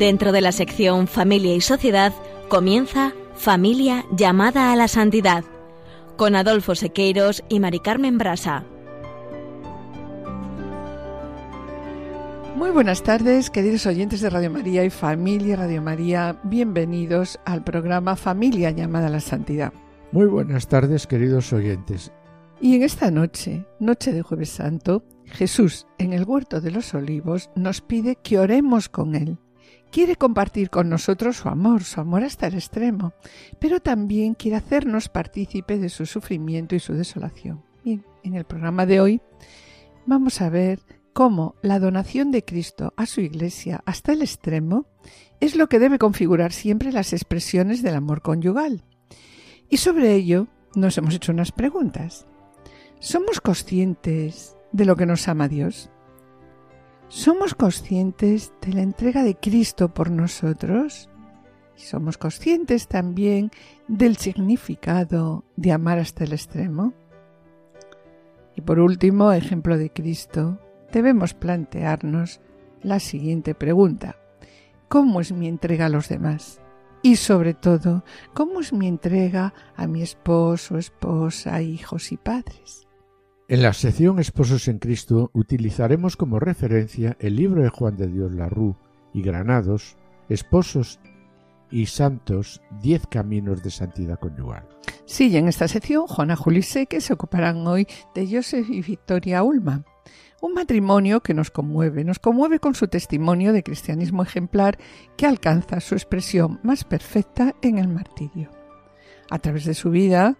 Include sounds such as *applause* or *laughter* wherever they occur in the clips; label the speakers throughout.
Speaker 1: Dentro de la sección Familia y Sociedad comienza Familia llamada a la santidad con Adolfo Sequeiros y Mari Carmen Brasa.
Speaker 2: Muy buenas tardes, queridos oyentes de Radio María y familia Radio María. Bienvenidos al programa Familia llamada a la Santidad.
Speaker 3: Muy buenas tardes, queridos oyentes.
Speaker 2: Y en esta noche, noche de Jueves Santo, Jesús en el huerto de los olivos nos pide que oremos con Él. Quiere compartir con nosotros su amor, su amor hasta el extremo, pero también quiere hacernos partícipe de su sufrimiento y su desolación. En el programa de hoy vamos a ver cómo la donación de Cristo a su Iglesia hasta el extremo es lo que debe configurar siempre las expresiones del amor conyugal. Y sobre ello nos hemos hecho unas preguntas. ¿Somos conscientes de lo que nos ama Dios? ¿Somos conscientes de la entrega de Cristo por nosotros? ¿Somos conscientes también del significado de amar hasta el extremo? Y por último, ejemplo de Cristo, debemos plantearnos la siguiente pregunta. ¿Cómo es mi entrega a los demás? Y sobre todo, ¿cómo es mi entrega a mi esposo, esposa, hijos y padres?
Speaker 3: En la sección Esposos en Cristo utilizaremos como referencia el libro de Juan de Dios Larrú y Granados, Esposos y Santos, Diez Caminos de Santidad Conyugal.
Speaker 2: Sí, en esta sección Juana Juliseque se ocuparán hoy de Joseph y Victoria Ulma. Un matrimonio que nos conmueve, nos conmueve con su testimonio de cristianismo ejemplar que alcanza su expresión más perfecta en el martirio. A través de su vida,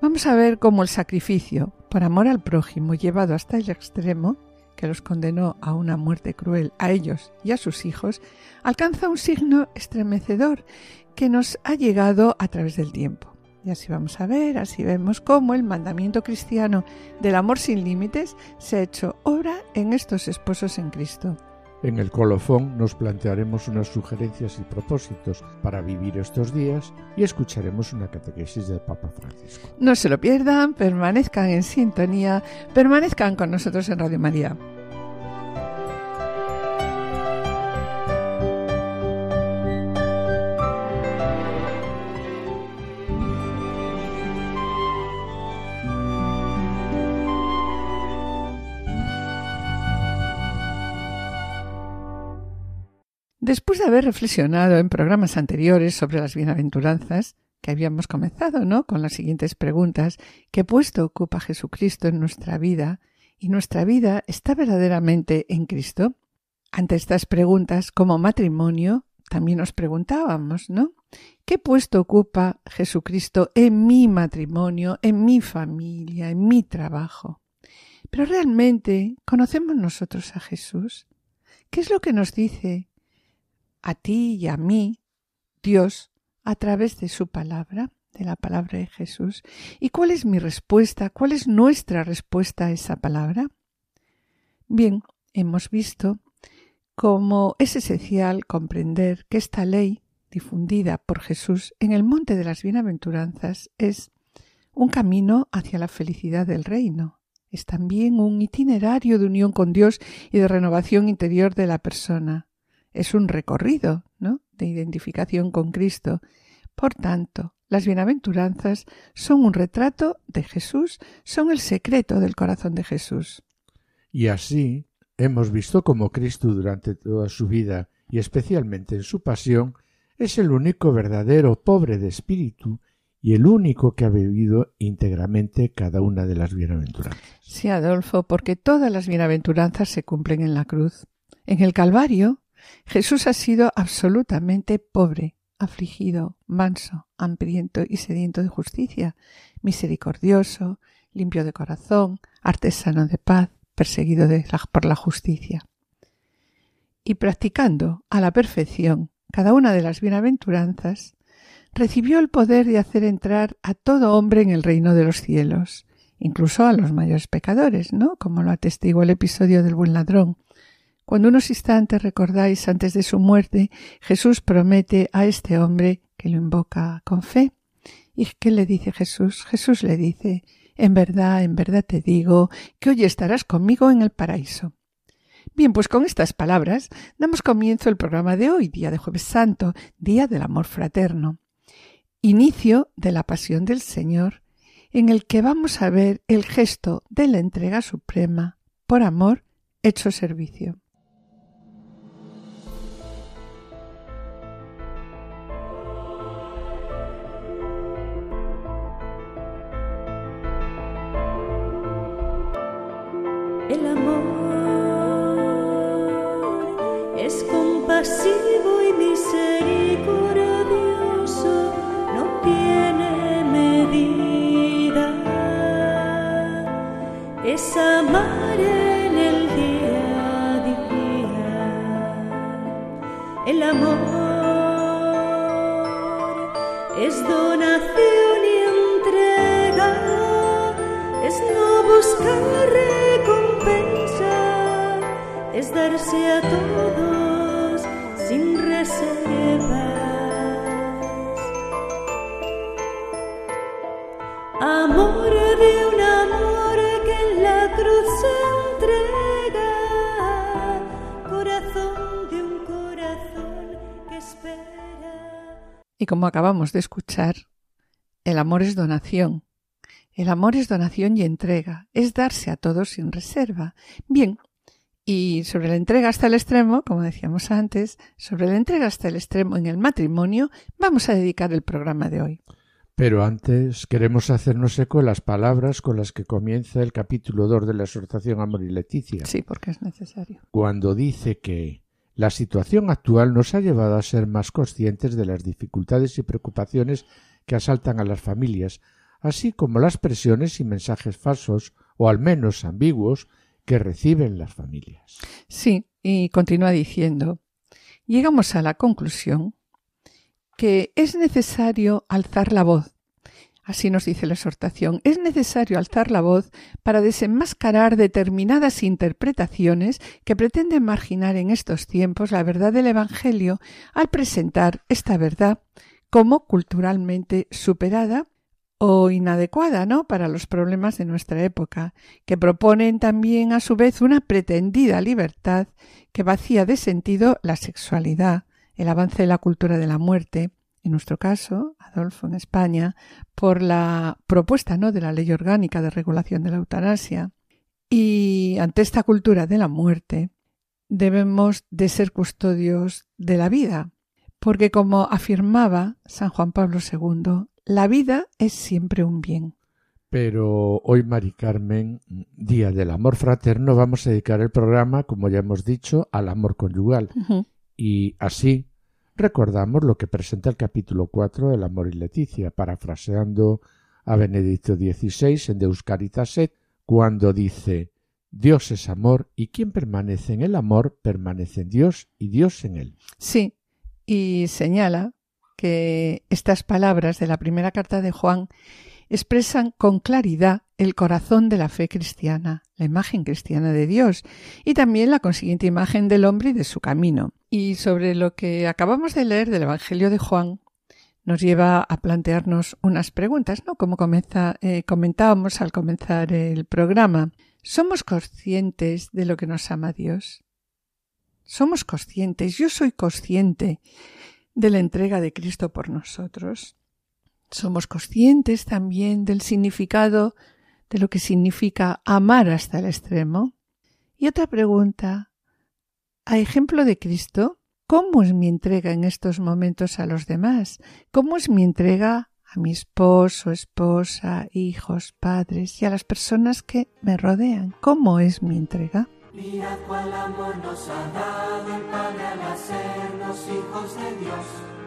Speaker 2: vamos a ver cómo el sacrificio por amor al prójimo llevado hasta el extremo, que los condenó a una muerte cruel a ellos y a sus hijos, alcanza un signo estremecedor que nos ha llegado a través del tiempo. Y así vamos a ver, así vemos cómo el mandamiento cristiano del amor sin límites se ha hecho obra en estos esposos en Cristo.
Speaker 3: En el colofón nos plantearemos unas sugerencias y propósitos para vivir estos días y escucharemos una catequesis del Papa Francisco.
Speaker 2: No se lo pierdan, permanezcan en sintonía, permanezcan con nosotros en Radio María. Después de haber reflexionado en programas anteriores sobre las bienaventuranzas, que habíamos comenzado, ¿no? Con las siguientes preguntas. ¿Qué puesto ocupa Jesucristo en nuestra vida? ¿Y nuestra vida está verdaderamente en Cristo? Ante estas preguntas, como matrimonio, también nos preguntábamos, ¿no? ¿Qué puesto ocupa Jesucristo en mi matrimonio, en mi familia, en mi trabajo? Pero realmente, ¿conocemos nosotros a Jesús? ¿Qué es lo que nos dice a ti y a mí, Dios, a través de su palabra, de la palabra de Jesús. ¿Y cuál es mi respuesta? ¿Cuál es nuestra respuesta a esa palabra? Bien, hemos visto cómo es esencial comprender que esta ley, difundida por Jesús en el Monte de las Bienaventuranzas, es un camino hacia la felicidad del reino. Es también un itinerario de unión con Dios y de renovación interior de la persona es un recorrido, ¿no? de identificación con Cristo. Por tanto, las bienaventuranzas son un retrato de Jesús, son el secreto del corazón de Jesús.
Speaker 3: Y así hemos visto cómo Cristo durante toda su vida y especialmente en su pasión es el único verdadero pobre de espíritu y el único que ha vivido íntegramente cada una de las bienaventuranzas.
Speaker 2: Sí, Adolfo, porque todas las bienaventuranzas se cumplen en la cruz. En el Calvario, Jesús ha sido absolutamente pobre, afligido, manso, hambriento y sediento de justicia, misericordioso, limpio de corazón, artesano de paz, perseguido por la justicia. Y practicando a la perfección cada una de las bienaventuranzas, recibió el poder de hacer entrar a todo hombre en el reino de los cielos, incluso a los mayores pecadores, ¿no? Como lo atestigua el episodio del buen ladrón, cuando unos instantes recordáis antes de su muerte, Jesús promete a este hombre que lo invoca con fe. ¿Y qué le dice Jesús? Jesús le dice, en verdad, en verdad te digo, que hoy estarás conmigo en el paraíso. Bien, pues con estas palabras damos comienzo el programa de hoy, día de jueves santo, día del amor fraterno, inicio de la pasión del Señor, en el que vamos a ver el gesto de la entrega suprema por amor hecho servicio.
Speaker 4: Es amar en el día a día. El amor es donación y entrega, es no buscar recompensa, es darse a todos
Speaker 2: Y como acabamos de escuchar, el amor es donación. El amor es donación y entrega, es darse a todos sin reserva. Bien, y sobre la entrega hasta el extremo, como decíamos antes, sobre la entrega hasta el extremo en el matrimonio, vamos a dedicar el programa de hoy.
Speaker 3: Pero antes queremos hacernos eco de las palabras con las que comienza el capítulo 2 de la exhortación Amor y Leticia,
Speaker 2: Sí, porque es necesario.
Speaker 3: cuando dice que la situación actual nos ha llevado a ser más conscientes de las dificultades y preocupaciones que asaltan a las familias, así como las presiones y mensajes falsos, o al menos ambiguos, que reciben las familias.
Speaker 2: Sí, y continúa diciendo, llegamos a la conclusión que es necesario alzar la voz. Así nos dice la exhortación, es necesario alzar la voz para desenmascarar determinadas interpretaciones que pretenden marginar en estos tiempos la verdad del Evangelio al presentar esta verdad como culturalmente superada o inadecuada, ¿no? para los problemas de nuestra época, que proponen también a su vez una pretendida libertad que vacía de sentido la sexualidad, el avance de la cultura de la muerte, en nuestro caso, Adolfo en España, por la propuesta ¿no? de la ley orgánica de regulación de la eutanasia. Y ante esta cultura de la muerte, debemos de ser custodios de la vida, porque como afirmaba San Juan Pablo II, la vida es siempre un bien.
Speaker 3: Pero hoy, Mari Carmen, Día del Amor Fraterno, vamos a dedicar el programa, como ya hemos dicho, al amor conyugal. Y así recordamos lo que presenta el capítulo 4 del Amor y Leticia, parafraseando a Benedicto XVI en Deus Caritas Et, cuando dice Dios es amor y quien permanece en el amor permanece en Dios y Dios en él.
Speaker 2: Sí, y señala que estas palabras de la primera carta de Juan expresan con claridad el corazón de la fe cristiana, la imagen cristiana de Dios y también la consiguiente imagen del hombre y de su camino. Y sobre lo que acabamos de leer del Evangelio de Juan, nos lleva a plantearnos unas preguntas, ¿no? Como eh, comentábamos al comenzar el programa. ¿Somos conscientes de lo que nos ama Dios? Somos conscientes, yo soy consciente de la entrega de Cristo por nosotros. Somos conscientes también del significado de lo que significa amar hasta el extremo. Y otra pregunta, a ejemplo de Cristo, ¿cómo es mi entrega en estos momentos a los demás? ¿Cómo es mi entrega a mi esposo, esposa, hijos, padres y a las personas que me rodean? ¿Cómo es mi entrega?
Speaker 5: Mirad cuál amor nos ha dado el Padre al hacernos hijos de Dios.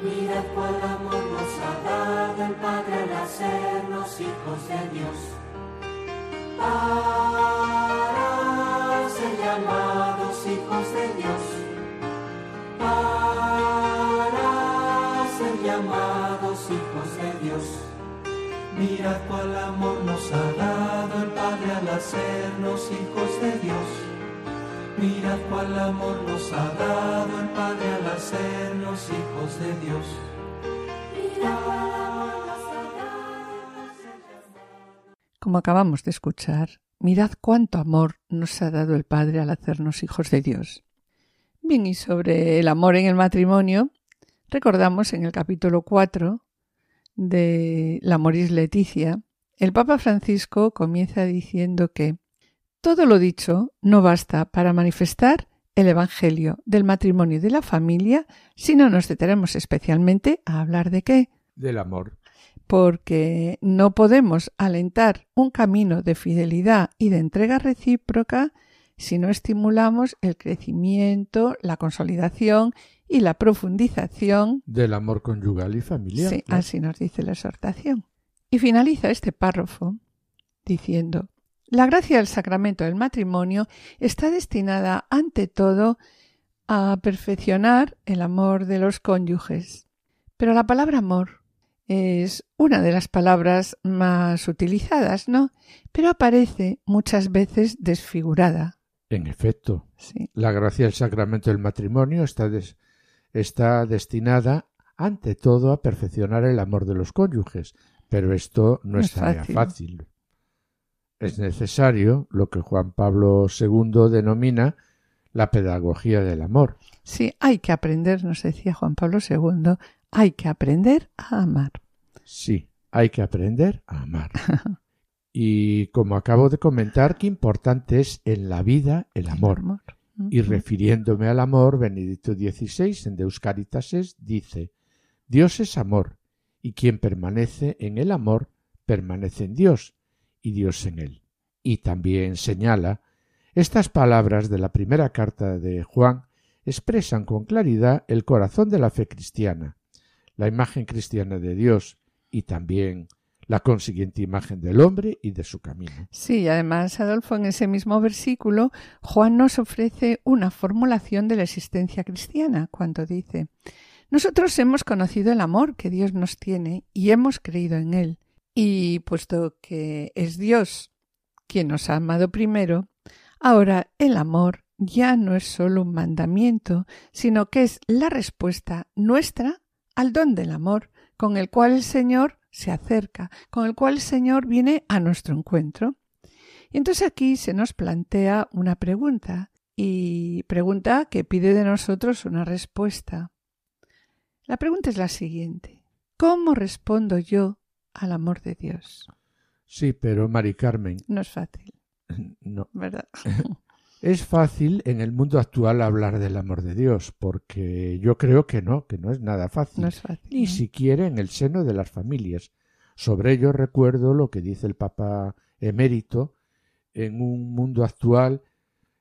Speaker 5: Mirad cuál amor nos ha dado el Padre al hacernos hijos de Dios. Para ser llamados hijos de Dios. Para ser llamados hijos de Dios. Mirad cuál amor nos ha dado el Padre al hacernos hijos de Dios. Mirad cuál amor nos ha dado hijos de Dios.
Speaker 2: Como acabamos de escuchar, mirad cuánto amor nos ha dado el Padre al hacernos hijos de Dios. Bien, y sobre el amor en el matrimonio, recordamos en el capítulo 4 de La Moris Leticia, el Papa Francisco comienza diciendo que todo lo dicho no basta para manifestar el Evangelio del matrimonio y de la familia si no nos detenemos especialmente a hablar de qué?
Speaker 3: Del amor.
Speaker 2: Porque no podemos alentar un camino de fidelidad y de entrega recíproca si no estimulamos el crecimiento, la consolidación y la profundización
Speaker 3: del amor conyugal y familiar.
Speaker 2: Sí, así nos dice la exhortación. Y finaliza este párrafo diciendo, la gracia del sacramento del matrimonio está destinada ante todo a perfeccionar el amor de los cónyuges. Pero la palabra amor es una de las palabras más utilizadas, ¿no? Pero aparece muchas veces desfigurada.
Speaker 3: En efecto,
Speaker 2: Sí.
Speaker 3: la gracia del sacramento del matrimonio está, des- está destinada ante todo a perfeccionar el amor de los cónyuges, pero esto no,
Speaker 2: No
Speaker 3: es tarea
Speaker 2: fácil.
Speaker 3: fácil. Es necesario lo que Juan Pablo II denomina la pedagogía del amor.
Speaker 2: Sí, hay que aprender, nos decía Juan Pablo II, hay que aprender a amar.
Speaker 3: Sí, hay que aprender a amar. Y como acabo de comentar, qué importante es en la vida el amor.
Speaker 2: amor.
Speaker 3: Y refiriéndome al amor, Benedicto XVI en Deus Caritas es, dice, Dios es amor, y quien permanece en el amor, permanece en Dios, y Dios en él. Y también señala, estas palabras de la primera carta de Juan expresan con claridad el corazón de la fe cristiana, la imagen cristiana de Dios, y también la consiguiente imagen del hombre y de su camino.
Speaker 2: Sí, además, Adolfo, en ese mismo versículo, Juan nos ofrece una formulación de la existencia cristiana cuando dice, nosotros hemos conocido el amor que Dios nos tiene y hemos creído en él. Y puesto que es Dios quien nos ha amado primero, ahora el amor ya no es solo un mandamiento, sino que es la respuesta nuestra al don del amor con el cual el Señor se acerca, con el cual el Señor viene a nuestro encuentro. Y entonces aquí se nos plantea una pregunta, y pregunta que pide de nosotros una respuesta. La pregunta es la siguiente. ¿Cómo respondo yo al amor de Dios?
Speaker 3: Sí, pero Mari Carmen,
Speaker 2: No es fácil, *laughs*
Speaker 3: no,
Speaker 2: ¿verdad? *laughs*
Speaker 3: Es fácil en el mundo actual hablar del amor de Dios, porque yo creo que no, que no es nada fácil,
Speaker 2: No es fácil.
Speaker 3: ni siquiera en el seno de las familias. Sobre ello recuerdo lo que dice el Papa emérito en un mundo actual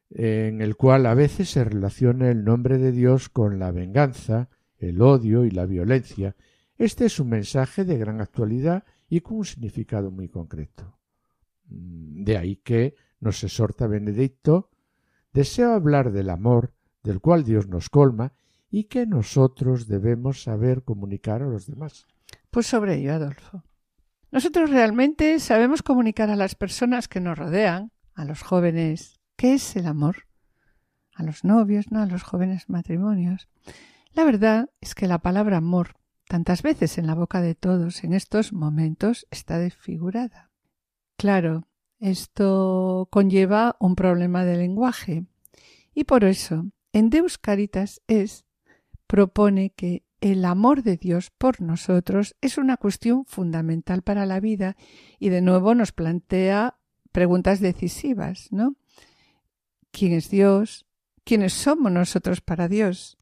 Speaker 3: en el cual a veces se relaciona el nombre de Dios con la venganza, el odio y la violencia. Este es un mensaje de gran actualidad y con un significado muy concreto. Mm, De ahí que nos exhorta Benedicto Deseo hablar del amor del cual Dios nos colma y que nosotros debemos saber comunicar a los demás.
Speaker 2: Pues sobre ello, Adolfo. Nosotros realmente sabemos comunicar a las personas que nos rodean, a los jóvenes, qué es el amor. A los novios, ¿no? A los jóvenes matrimonios. La verdad es que la palabra amor, tantas veces en la boca de todos en estos momentos, está desfigurada. Claro, esto conlleva un problema de lenguaje. Y por eso, en Deus Caritas es propone que el amor de Dios por nosotros es una cuestión fundamental para la vida y de nuevo nos plantea preguntas decisivas, ¿no? ¿Quién es Dios? ¿Quiénes somos nosotros para Dios?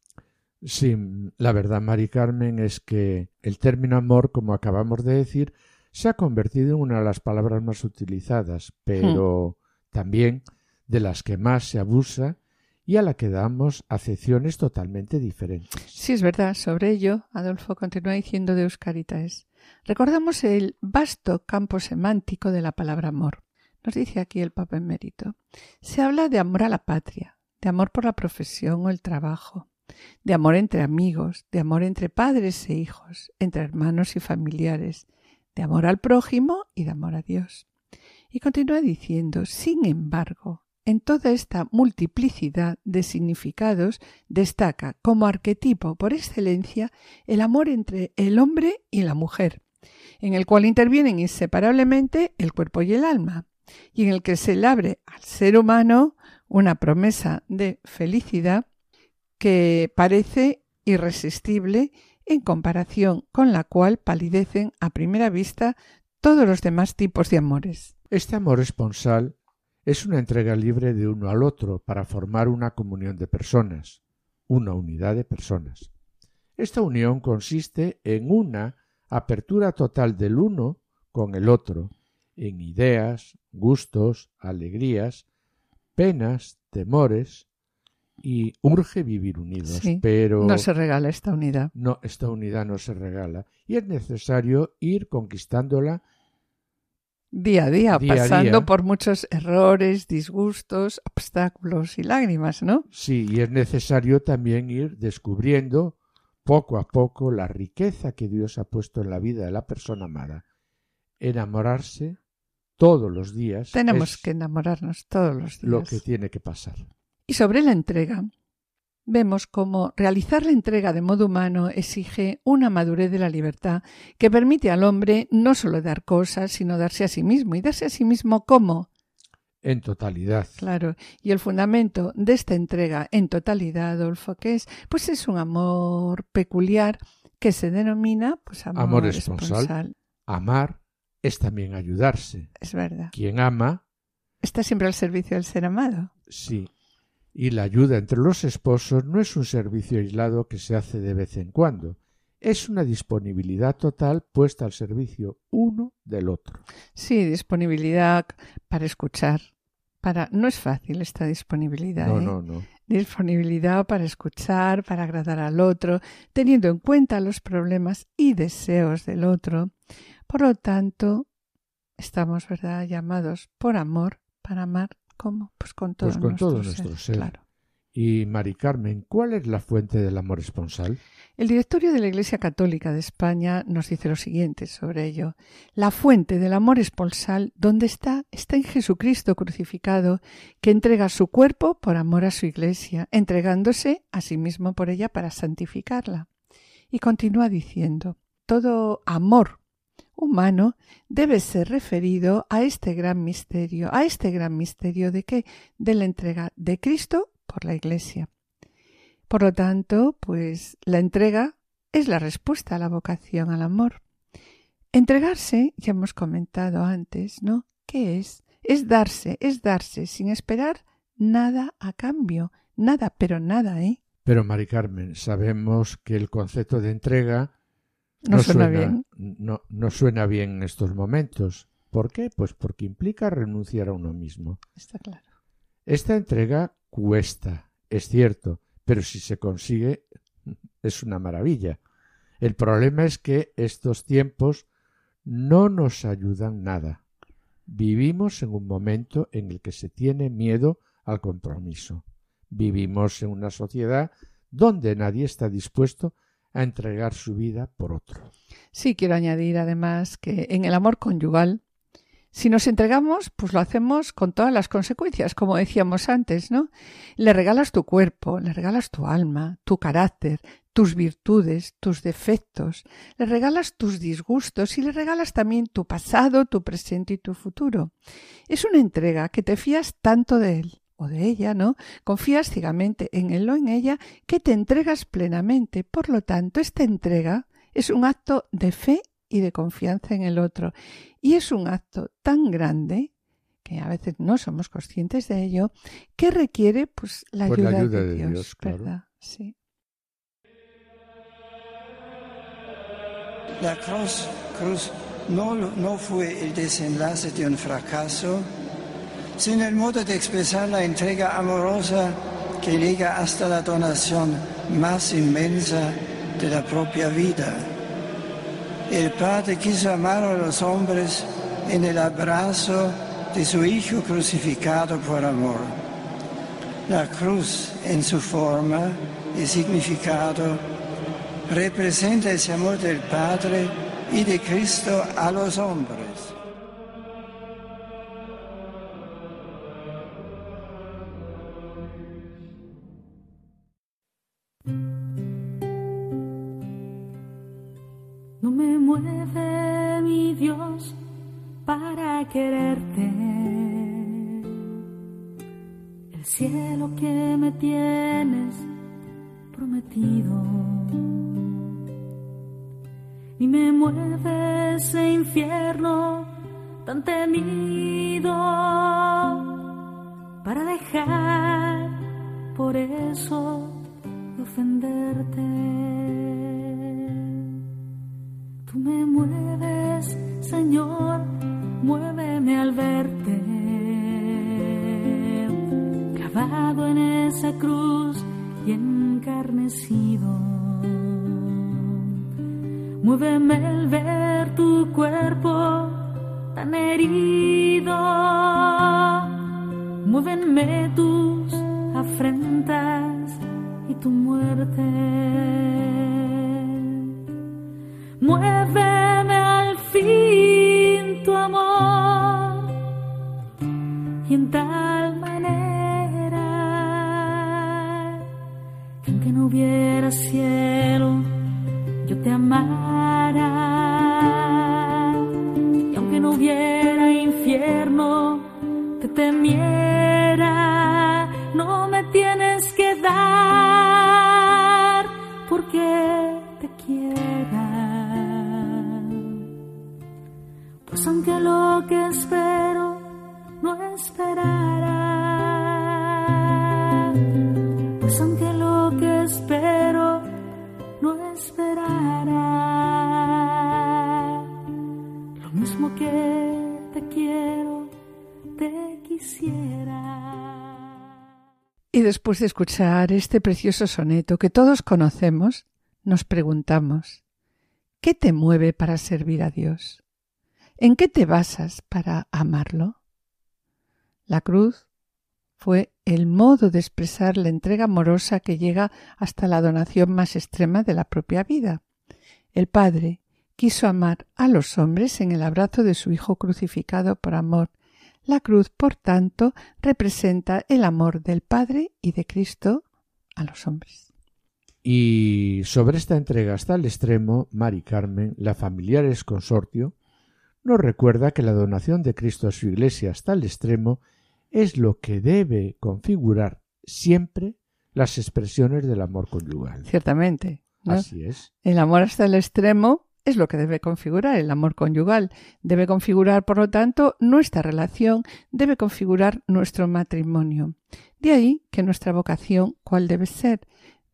Speaker 3: Sí, la verdad, Mari Carmen, es que el término amor, como acabamos de decir, se ha convertido en una de las palabras más utilizadas, pero también de las que más se abusa y a la que damos acepciones totalmente diferentes.
Speaker 2: Sí, es verdad, sobre ello, Adolfo continúa diciendo de Euscaritas. Recordamos el vasto campo semántico de la palabra amor. Nos dice aquí el Papa Emérito. Se habla de amor a la patria, de amor por la profesión o el trabajo, de amor entre amigos, de amor entre padres e hijos, entre hermanos y familiares, de amor al prójimo y de amor a Dios. Y continúa diciendo, sin embargo, en toda esta multiplicidad de significados destaca como arquetipo por excelencia el amor entre el hombre y la mujer, en el cual intervienen inseparablemente el cuerpo y el alma. y en el que se le abre al ser humano una promesa de felicidad que parece irresistible en comparación con la cual palidecen a primera vista todos los demás tipos de amores.
Speaker 3: Este amor esponsal es una entrega libre de uno al otro para formar una comunión de personas, una unidad de personas. Esta unión consiste en una apertura total del uno con el otro, en ideas, gustos, alegrías, penas, temores, y urge vivir unidos,
Speaker 2: Sí,
Speaker 3: pero
Speaker 2: No se regala esta unidad.
Speaker 3: no, esta unidad no se regala y es necesario ir conquistándola
Speaker 2: Día a día,
Speaker 3: Día a
Speaker 2: pasando
Speaker 3: día.
Speaker 2: por muchos errores, disgustos, obstáculos y lágrimas, ¿no?
Speaker 3: Sí, y es necesario también ir descubriendo poco a poco la riqueza que Dios ha puesto en la vida de la persona amada. Enamorarse todos los días
Speaker 2: Tenemos
Speaker 3: es
Speaker 2: que enamorarnos todos los días.
Speaker 3: lo que tiene que pasar.
Speaker 2: Y sobre la entrega, vemos cómo realizar la entrega de modo humano exige una madurez de la libertad que permite al hombre no solo dar cosas, sino darse a sí mismo. ¿Y darse a sí mismo cómo?
Speaker 3: En totalidad.
Speaker 2: Claro. Y el fundamento de esta entrega en totalidad, Adolfo, ¿qué es? Pues es un amor peculiar que se denomina pues amor,
Speaker 3: Amor esponsal.
Speaker 2: esponsal.
Speaker 3: Amar es también ayudarse.
Speaker 2: Es verdad.
Speaker 3: Quien ama,
Speaker 2: Está siempre al servicio del ser amado.
Speaker 3: sí. Y la ayuda entre los esposos no es un servicio aislado que se hace de vez en cuando. Es una disponibilidad total puesta al servicio uno del otro.
Speaker 2: Sí, disponibilidad para escuchar. Para no es fácil esta disponibilidad.
Speaker 3: No,
Speaker 2: ¿eh?
Speaker 3: no, no.
Speaker 2: disponibilidad para escuchar, para agradar al otro, teniendo en cuenta los problemas y deseos del otro. Por lo tanto, estamos, ¿verdad?, llamados por amor para amar ¿cómo? Pues con todo,
Speaker 3: Pues con
Speaker 2: nuestro,
Speaker 3: todo
Speaker 2: ser,
Speaker 3: nuestro ser.
Speaker 2: Claro.
Speaker 3: Y Mari Carmen, ¿cuál es la fuente del amor esponsal?
Speaker 2: El directorio de la Iglesia Católica de España nos dice lo siguiente sobre ello. La fuente del amor esponsal, ¿dónde está? Está en Jesucristo crucificado, que entrega su cuerpo por amor a su Iglesia, entregándose a sí mismo por ella para santificarla. Y continúa diciendo, todo amor humano debe ser referido a este gran misterio, a este gran misterio de qué? De la entrega de Cristo por la Iglesia. Por lo tanto, pues la entrega es la respuesta a la vocación al amor. Entregarse, ya hemos comentado antes, ¿no? ¿Qué es? Es darse, es darse sin esperar nada a cambio, nada, pero nada, ¿eh?
Speaker 3: Pero Mari Carmen, sabemos que el concepto de entrega
Speaker 2: No, suena, bien.
Speaker 3: No, no suena bien en estos momentos. ¿Por qué? Pues porque implica renunciar a uno mismo.
Speaker 2: Está claro.
Speaker 3: Esta entrega cuesta, es cierto, pero si se consigue *laughs* es una maravilla. El problema es que estos tiempos no nos ayudan nada. Vivimos en un momento en el que se tiene miedo al compromiso. Vivimos en una sociedad donde nadie está dispuesto a entregar su vida por otro.
Speaker 2: Sí, quiero añadir además que en el amor conyugal, si nos entregamos, pues lo hacemos con todas las consecuencias, como decíamos antes, ¿no? Le regalas tu cuerpo, le regalas tu alma, tu carácter, tus virtudes, tus defectos, le regalas tus disgustos y le regalas también tu pasado, tu presente y tu futuro. Es una entrega que te fías tanto de él o de ella, ¿no? Confías ciegamente en él o en ella que te entregas plenamente. Por lo tanto, esta entrega es un acto de fe y de confianza en el otro. Y es un acto tan grande que a veces no somos conscientes de ello, que requiere pues la
Speaker 3: Pues
Speaker 2: ayuda,
Speaker 3: la ayuda
Speaker 2: de,
Speaker 3: de
Speaker 2: Dios,
Speaker 3: Dios, claro.
Speaker 2: ¿verdad? Sí.
Speaker 6: La cruz, cruz no, no fue el desenlace de un fracaso, sino el modo de expresar la entrega amorosa que llega hasta la donación más inmensa de la propia vida. El Padre quiso amar a los hombres en el abrazo de su Hijo crucificado por amor. La cruz en su forma y significado representa ese amor del Padre y de Cristo a los hombres.
Speaker 4: me mueve mi Dios para quererte.
Speaker 7: El cielo que me tienes prometido. Y me mueve ese infierno tan temido para dejar por eso de ofenderte. Muéveme al ver tu cuerpo tan herido. Muévenme tus afrentas y tu muerte. No me tienes que dar porque te quiera. Pues aunque lo que espero no esperara, pues aunque lo que espero no esperara, lo mismo que
Speaker 2: Y después de escuchar este precioso soneto que todos conocemos, nos preguntamos, ¿qué te mueve para servir a Dios? ¿En qué te basas para amarlo? La cruz fue el modo de expresar la entrega amorosa que llega hasta la donación más extrema de la propia vida. El Padre quiso amar a los hombres en el abrazo de su Hijo crucificado por amor. La cruz, por tanto, representa el amor del Padre y de Cristo a los hombres.
Speaker 3: Y sobre esta entrega hasta el extremo, Mari Carmen, la familiares consortio, nos recuerda que la donación de Cristo a su Iglesia hasta el extremo es lo que debe configurar siempre las expresiones del amor conyugal.
Speaker 2: Ciertamente. ¿no?
Speaker 3: Así es.
Speaker 2: El amor hasta el extremo es lo que debe configurar el amor conyugal. Debe configurar, por lo tanto, nuestra relación, debe configurar nuestro matrimonio. De ahí que nuestra vocación, ¿cuál debe ser?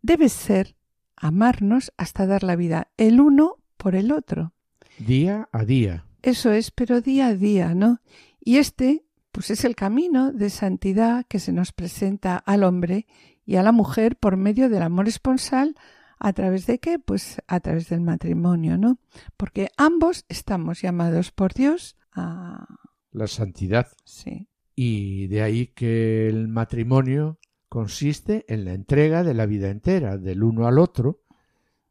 Speaker 2: Debe ser amarnos hasta dar la vida el uno por el otro.
Speaker 3: Día a día.
Speaker 2: Eso es, pero día a día, ¿no? Y este, pues es el camino de santidad que se nos presenta al hombre y a la mujer por medio del amor esponsal ¿A través de qué? Pues a través del matrimonio, ¿no? Porque ambos estamos llamados por Dios a...
Speaker 3: La santidad.
Speaker 2: Sí.
Speaker 3: Y de ahí que el matrimonio consiste en la entrega de la vida entera del uno al otro,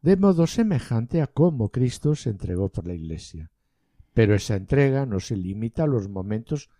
Speaker 3: de modo semejante a cómo Cristo se entregó por la Iglesia. Pero esa entrega no se limita a los momentos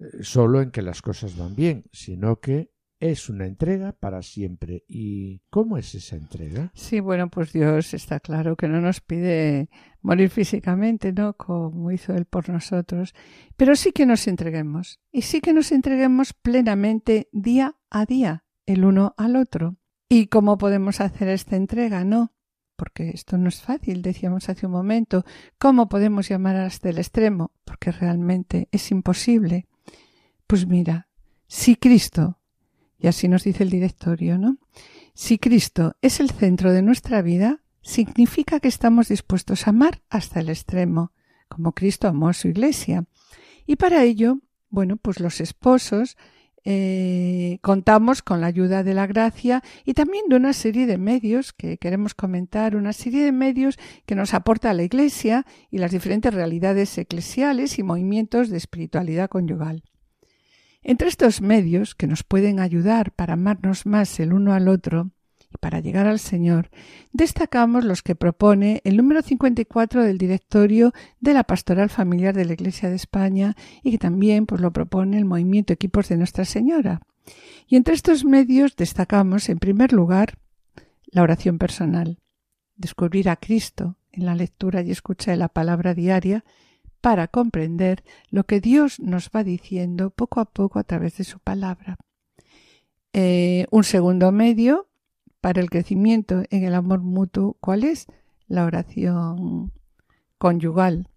Speaker 3: eh, solo en que las cosas van bien, sino que es una entrega para siempre. ¿Y cómo es esa entrega?
Speaker 2: Sí, bueno, pues Dios está claro que no nos pide morir físicamente, ¿no? Como hizo Él por nosotros, pero sí que nos entreguemos. Y sí que nos entreguemos plenamente día a día, el uno al otro. ¿Y cómo podemos hacer esta entrega? No, porque esto no es fácil, decíamos hace un momento. ¿Cómo podemos llamar hasta el extremo? Porque realmente es imposible. Pues mira, si Cristo y así nos dice el directorio, ¿no? Si Cristo es el centro de nuestra vida, significa que estamos dispuestos a amar hasta el extremo, como Cristo amó a su iglesia. Y para ello, bueno, pues los esposos eh, contamos con la ayuda de la gracia y también de una serie de medios que queremos comentar, una serie de medios que nos aporta la Iglesia y las diferentes realidades eclesiales y movimientos de espiritualidad conyugal. Entre estos medios que nos pueden ayudar para amarnos más el uno al otro y para llegar al Señor, destacamos los que propone el número 54 del directorio de la Pastoral Familiar de la Iglesia de España y que también pues, lo propone el movimiento Equipos de Nuestra Señora. Y entre estos medios destacamos, en primer lugar, la oración personal, descubrir a Cristo en la lectura y escucha de la palabra diaria para comprender lo que Dios nos va diciendo poco a poco a través de su palabra. Eh, un segundo medio para el crecimiento en el amor mutuo, ¿cuál es? La oración conyugal.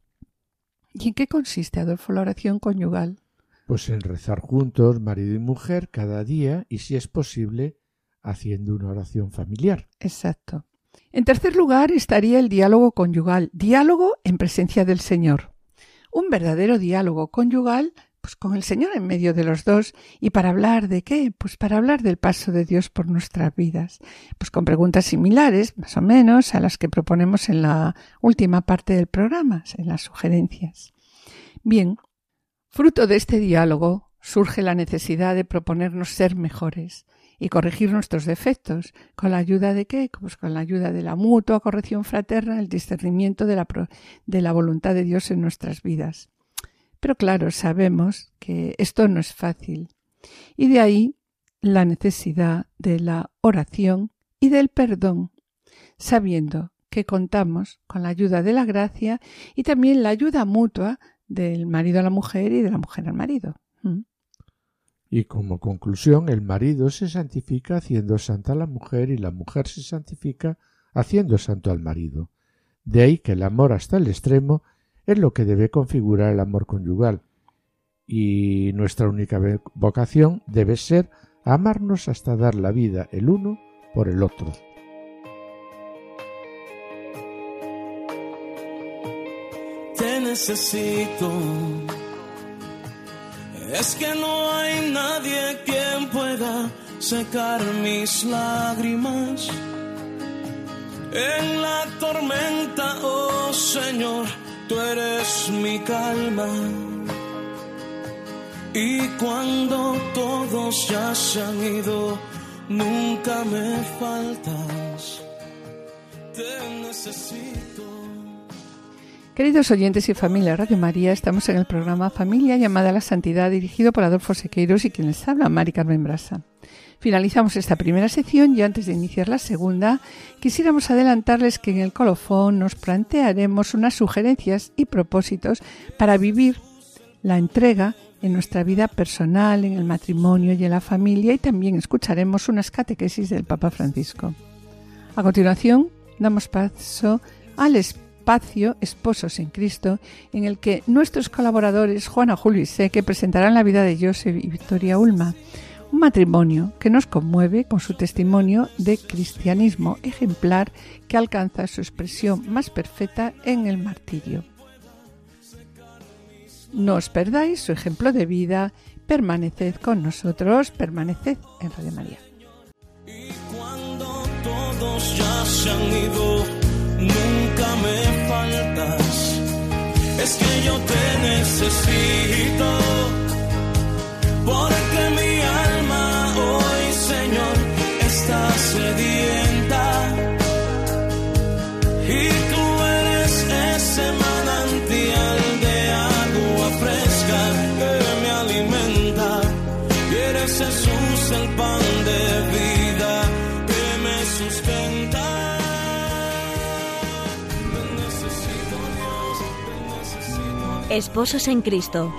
Speaker 2: ¿Y en qué consiste, Adolfo, la oración conyugal?
Speaker 3: Pues en rezar juntos, marido y mujer, cada día y, si es posible, haciendo una oración familiar.
Speaker 2: Exacto. En tercer lugar estaría el diálogo conyugal, diálogo en presencia del Señor. Un verdadero diálogo conyugal pues con el Señor en medio de los dos y para hablar de qué? Pues para hablar del paso de Dios por nuestras vidas, pues con preguntas similares, más o menos, a las que proponemos en la última parte del programa, en las sugerencias. Bien, fruto de este diálogo surge la necesidad de proponernos ser mejores y corregir nuestros defectos. ¿Con la ayuda de qué? Pues con la ayuda de la mutua corrección fraterna, el discernimiento de la, de la voluntad de Dios en nuestras vidas. Pero claro, sabemos que esto no es fácil. Y de ahí la necesidad de la oración y del perdón, sabiendo que contamos con la ayuda de la gracia y también la ayuda mutua del marido a la mujer y de la mujer al marido.
Speaker 3: Y como conclusión, el marido se santifica haciendo santa a la mujer y la mujer se santifica haciendo santo al marido. De ahí que el amor hasta el extremo es lo que debe configurar el amor conyugal. Y nuestra única vocación debe ser amarnos hasta dar la vida el uno por el otro.
Speaker 8: Te necesito. Es que no hay nadie quien pueda secar mis lágrimas. En la tormenta, oh Señor tú eres mi calma. Y cuando todos ya se han ido, nunca me faltas. Te necesito.
Speaker 2: Queridos oyentes y familia Radio María, estamos en el programa Familia llamada a la Santidad, dirigido por Adolfo Sequeiros y quien les habla, Mari Carmen Brasa. Finalizamos esta primera sección y antes de iniciar la segunda, quisiéramos adelantarles que en el colofón nos plantearemos unas sugerencias y propósitos para vivir la entrega en nuestra vida personal, en el matrimonio y en la familia y también escucharemos unas catequesis del Papa Francisco. A continuación, damos paso al espacio Esposos en Cristo, en el que nuestros colaboradores Juana Julio y Seque presentarán la vida de Joseph y Victoria Ulma un matrimonio que nos conmueve con su testimonio de cristianismo ejemplar que alcanza su expresión más perfecta en el martirio. No os perdáis su ejemplo de vida, permaneced con nosotros, permaneced en Radio María.
Speaker 8: Y cuando todos ya se han ido, nunca me faltas. Es que yo te necesito, porque mi alma hoy, Señor, está sedienta.
Speaker 1: Esposos en Cristo.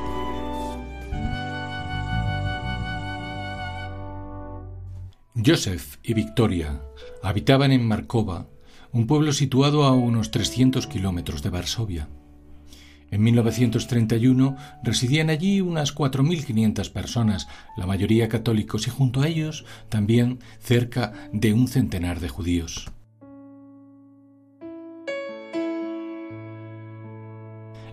Speaker 9: Joseph y Victoria habitaban en Markova, un pueblo situado a unos 300 kilómetros de Varsovia. En 1931 residían allí unas 4.500 personas, la mayoría católicos y junto a ellos también cerca de un centenar de judíos.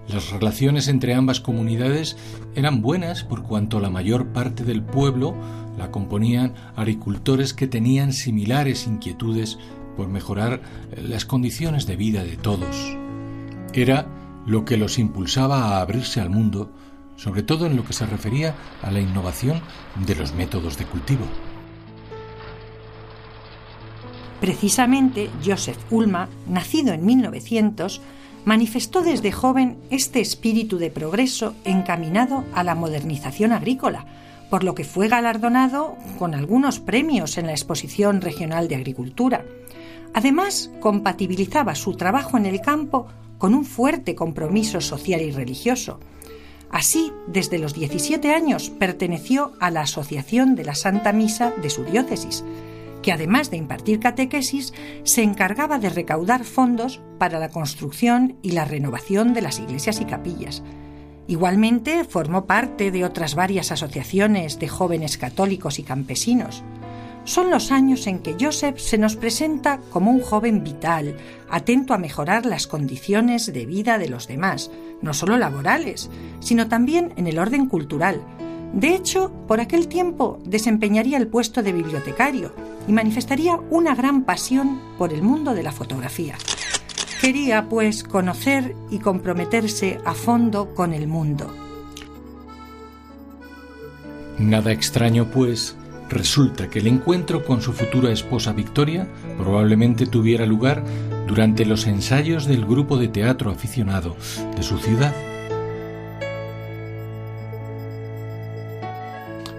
Speaker 9: Las relaciones entre ambas comunidades eran buenas por cuanto la mayor parte del pueblo la componían agricultores que tenían similares inquietudes por mejorar las condiciones de vida de todos. Era lo que los impulsaba a abrirse al mundo, sobre todo en lo que se refería a la innovación de los métodos de cultivo.
Speaker 10: Precisamente Joseph Ulma, nacido en 1900, manifestó desde joven este espíritu de progreso encaminado a la modernización agrícola, por lo que fue galardonado con algunos premios en la Exposición Regional de Agricultura. Además, compatibilizaba su trabajo en el campo con un fuerte compromiso social y religioso. Así, desde los 17 años perteneció a la Asociación de la Santa Misa de su diócesis, que además de impartir catequesis, se encargaba de recaudar fondos para la construcción y la renovación de las iglesias y capillas. Igualmente formó parte de otras varias asociaciones de jóvenes católicos y campesinos. Son los años en que Joseph se nos presenta como un joven vital, atento a mejorar las condiciones de vida de los demás, no solo laborales, sino también en el orden cultural. De hecho, por aquel tiempo desempeñaría el puesto de bibliotecario y manifestaría una gran pasión por el mundo de la fotografía. Quería, pues, conocer y comprometerse a fondo con el mundo.
Speaker 9: Nada extraño, pues, resulta que el encuentro con su futura esposa Victoria probablemente tuviera lugar durante los ensayos del grupo de teatro aficionado de su ciudad.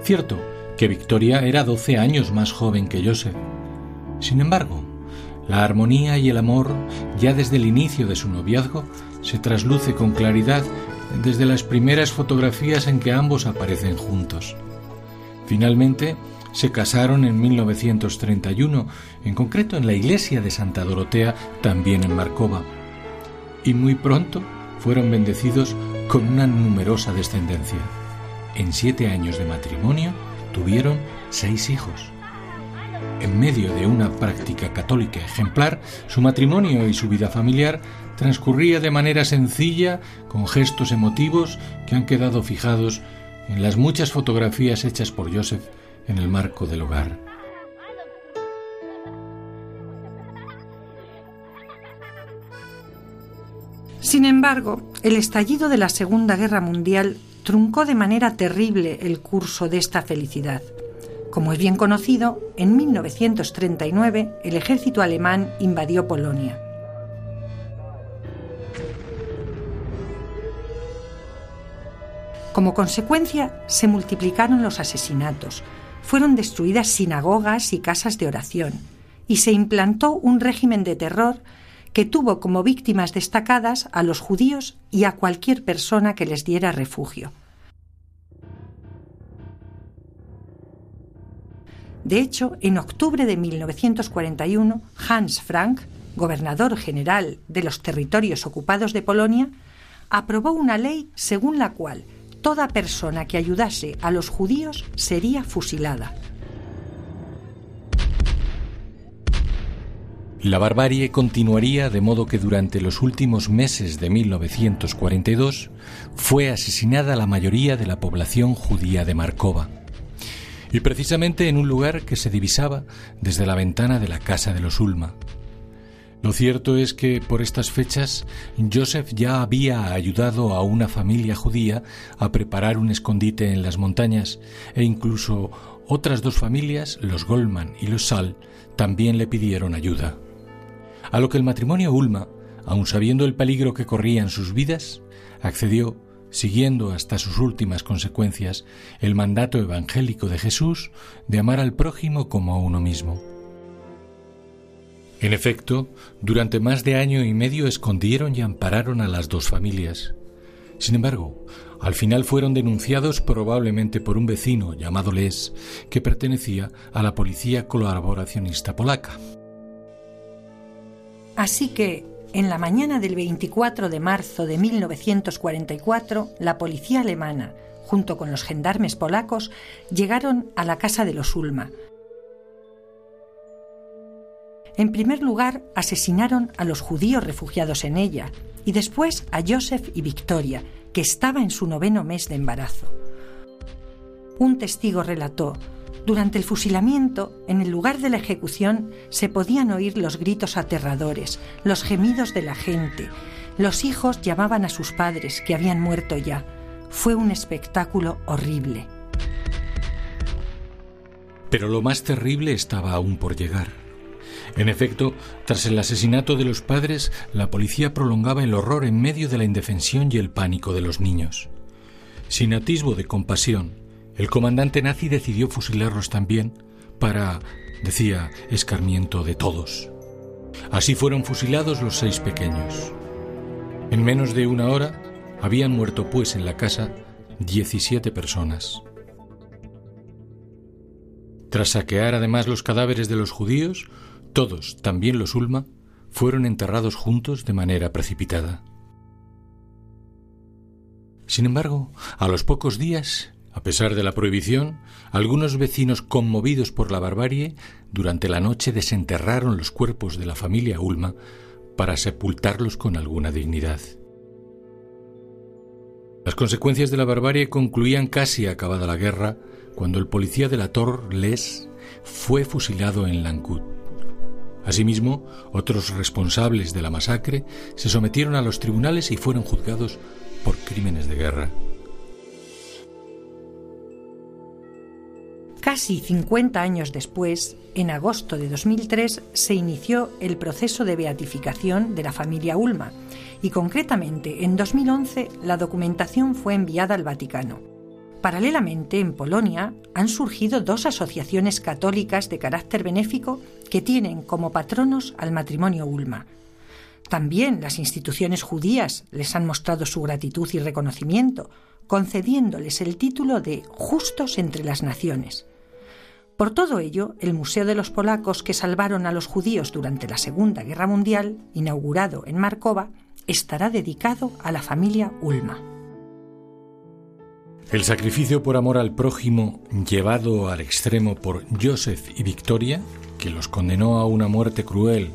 Speaker 9: Cierto que Victoria era 12 años más joven que Joseph. Sin embargo, la armonía y el amor, ya desde el inicio de su noviazgo, se trasluce con claridad desde las primeras fotografías en que ambos aparecen juntos. Finalmente, se casaron en 1931, en concreto en la iglesia de Santa Dorotea, también en Marcova. Y muy pronto fueron bendecidos con una numerosa descendencia. En siete años de matrimonio tuvieron seis hijos. En medio de una práctica católica ejemplar, su matrimonio y su vida familiar transcurría de manera sencilla, con gestos emotivos que han quedado fijados en las muchas fotografías hechas por Joseph en el marco del hogar.
Speaker 10: Sin embargo, el estallido de la Segunda Guerra Mundial truncó de manera terrible el curso de esta felicidad. Como es bien conocido, en 1939 el ejército alemán invadió Polonia. Como consecuencia, se multiplicaron los asesinatos, fueron destruidas sinagogas y casas de oración, y se implantó un régimen de terror que tuvo como víctimas destacadas a los judíos y a cualquier persona que les diera refugio. De hecho, en octubre de 1941, Hans Frank, gobernador general de los territorios ocupados de Polonia, aprobó una ley según la cual toda persona que ayudase a los judíos sería fusilada.
Speaker 9: La barbarie continuaría de modo que durante los últimos meses de 1942 fue asesinada la mayoría de la población judía de Markova y precisamente en un lugar que se divisaba desde la ventana de la casa de los Ulma. Lo cierto es que por estas fechas Joseph ya había ayudado a una familia judía a preparar un escondite en las montañas e incluso otras dos familias, los Goldman y los Sal, también le pidieron ayuda. A lo que el matrimonio Ulma, aun sabiendo el peligro que corrían sus vidas, accedió siguiendo hasta sus últimas consecuencias el mandato evangélico de Jesús de amar al prójimo como a uno mismo. En efecto, durante más de año y medio escondieron y ampararon a las dos familias. Sin embargo, al final fueron denunciados probablemente por un vecino llamado Les, que pertenecía a la policía colaboracionista polaca.
Speaker 10: Así que, en la mañana del 24 de marzo de 1944, la policía alemana, junto con los gendarmes polacos, llegaron a la casa de los Ulma. En primer lugar, asesinaron a los judíos refugiados en ella y después a Joseph y Victoria, que estaba en su noveno mes de embarazo. Un testigo relató durante el fusilamiento, en el lugar de la ejecución, se podían oír los gritos aterradores, los gemidos de la gente. Los hijos llamaban a sus padres, que habían muerto ya. Fue un espectáculo horrible.
Speaker 9: Pero lo más terrible estaba aún por llegar. En efecto, tras el asesinato de los padres, la policía prolongaba el horror en medio de la indefensión y el pánico de los niños. Sin atisbo de compasión, el comandante nazi decidió fusilarlos también para, decía, escarmiento de todos. Así fueron fusilados los seis pequeños. En menos de una hora, Habían muerto pues en la casa 17 personas. Tras saquear además los cadáveres de los judíos, todos, también los Ulma, fueron enterrados juntos de manera precipitada. Sin embargo, a los pocos días, a pesar de la prohibición, algunos vecinos conmovidos por la barbarie, durante la noche desenterraron los cuerpos de la familia Ulma para sepultarlos con alguna dignidad. Las consecuencias de la barbarie concluían casi acabada la guerra cuando el policía de la Torre Les fue fusilado en Lancut. Asimismo, otros responsables de la masacre se sometieron a los tribunales y fueron juzgados por crímenes de guerra.
Speaker 10: Casi 50 años después, en agosto de 2003, se inició el proceso de beatificación de la familia Ulma y concretamente en 2011 la documentación fue enviada al Vaticano. Paralelamente, en Polonia han surgido dos asociaciones católicas de carácter benéfico que tienen como patronos al matrimonio Ulma. También las instituciones judías les han mostrado su gratitud y reconocimiento, concediéndoles el título de justos entre las naciones. Por todo ello, el Museo de los Polacos que salvaron a los judíos durante la Segunda Guerra Mundial, inaugurado en Markova, estará dedicado a la familia Ulma.
Speaker 9: El sacrificio por amor al prójimo llevado al extremo por Joseph y Victoria, que los condenó a una muerte cruel,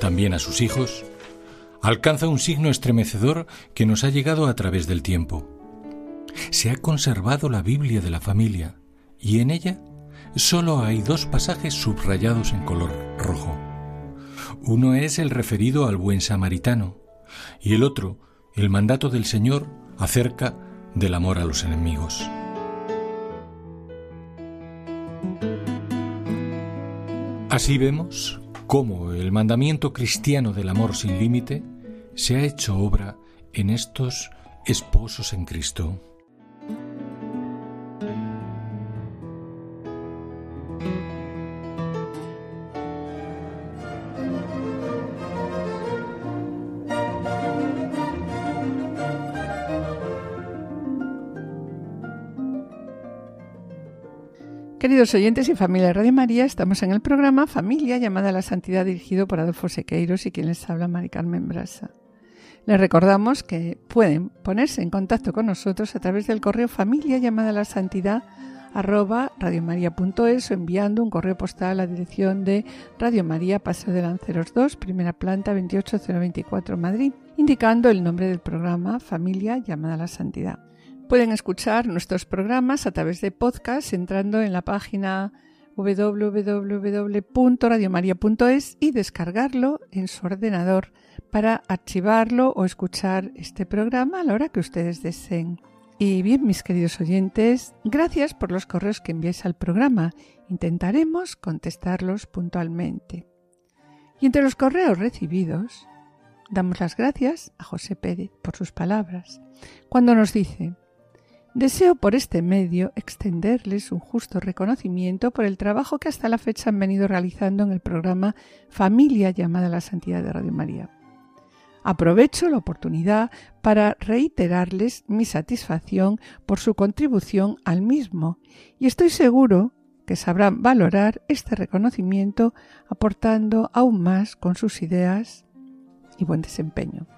Speaker 9: también a sus hijos, alcanza un signo estremecedor que nos ha llegado a través del tiempo. Se ha conservado la Biblia de la familia y en ella solo hay dos pasajes subrayados en color rojo. Uno es el referido al buen samaritano y el otro el mandato del Señor acerca del amor a los enemigos. Así vemos cómo el mandamiento cristiano del amor sin límite se ha hecho obra en estos esposos en Cristo.
Speaker 2: Queridos oyentes y familia de Radio María, estamos en el programa Familia llamada a la Santidad dirigido por Adolfo Sequeiros y quien les habla Mari Carmen Brasa. Les recordamos que pueden ponerse en contacto con nosotros a través del correo familia llamada a la santidad arroba radiomaria.es o enviando un correo postal a la dirección de Radio María Paseo de Lanceros 2, primera planta 28024 Madrid, indicando el nombre del programa Familia llamada a la Santidad. Pueden escuchar nuestros programas a través de podcast entrando en la página www.radiomaria.es y descargarlo en su ordenador para archivarlo o escuchar este programa a la hora que ustedes deseen. Y bien, mis queridos oyentes, gracias por los correos que enviáis al programa. Intentaremos contestarlos puntualmente. Y entre los correos recibidos, damos las gracias a José Pérez por sus palabras, cuando nos dice, Deseo por este medio extenderles un justo reconocimiento por el trabajo que hasta la fecha han venido realizando en el programa Familia llamada a la Santidad de Radio María. Aprovecho la oportunidad para reiterarles mi satisfacción por su contribución al mismo y estoy seguro que sabrán valorar este reconocimiento aportando aún más con sus ideas y buen desempeño.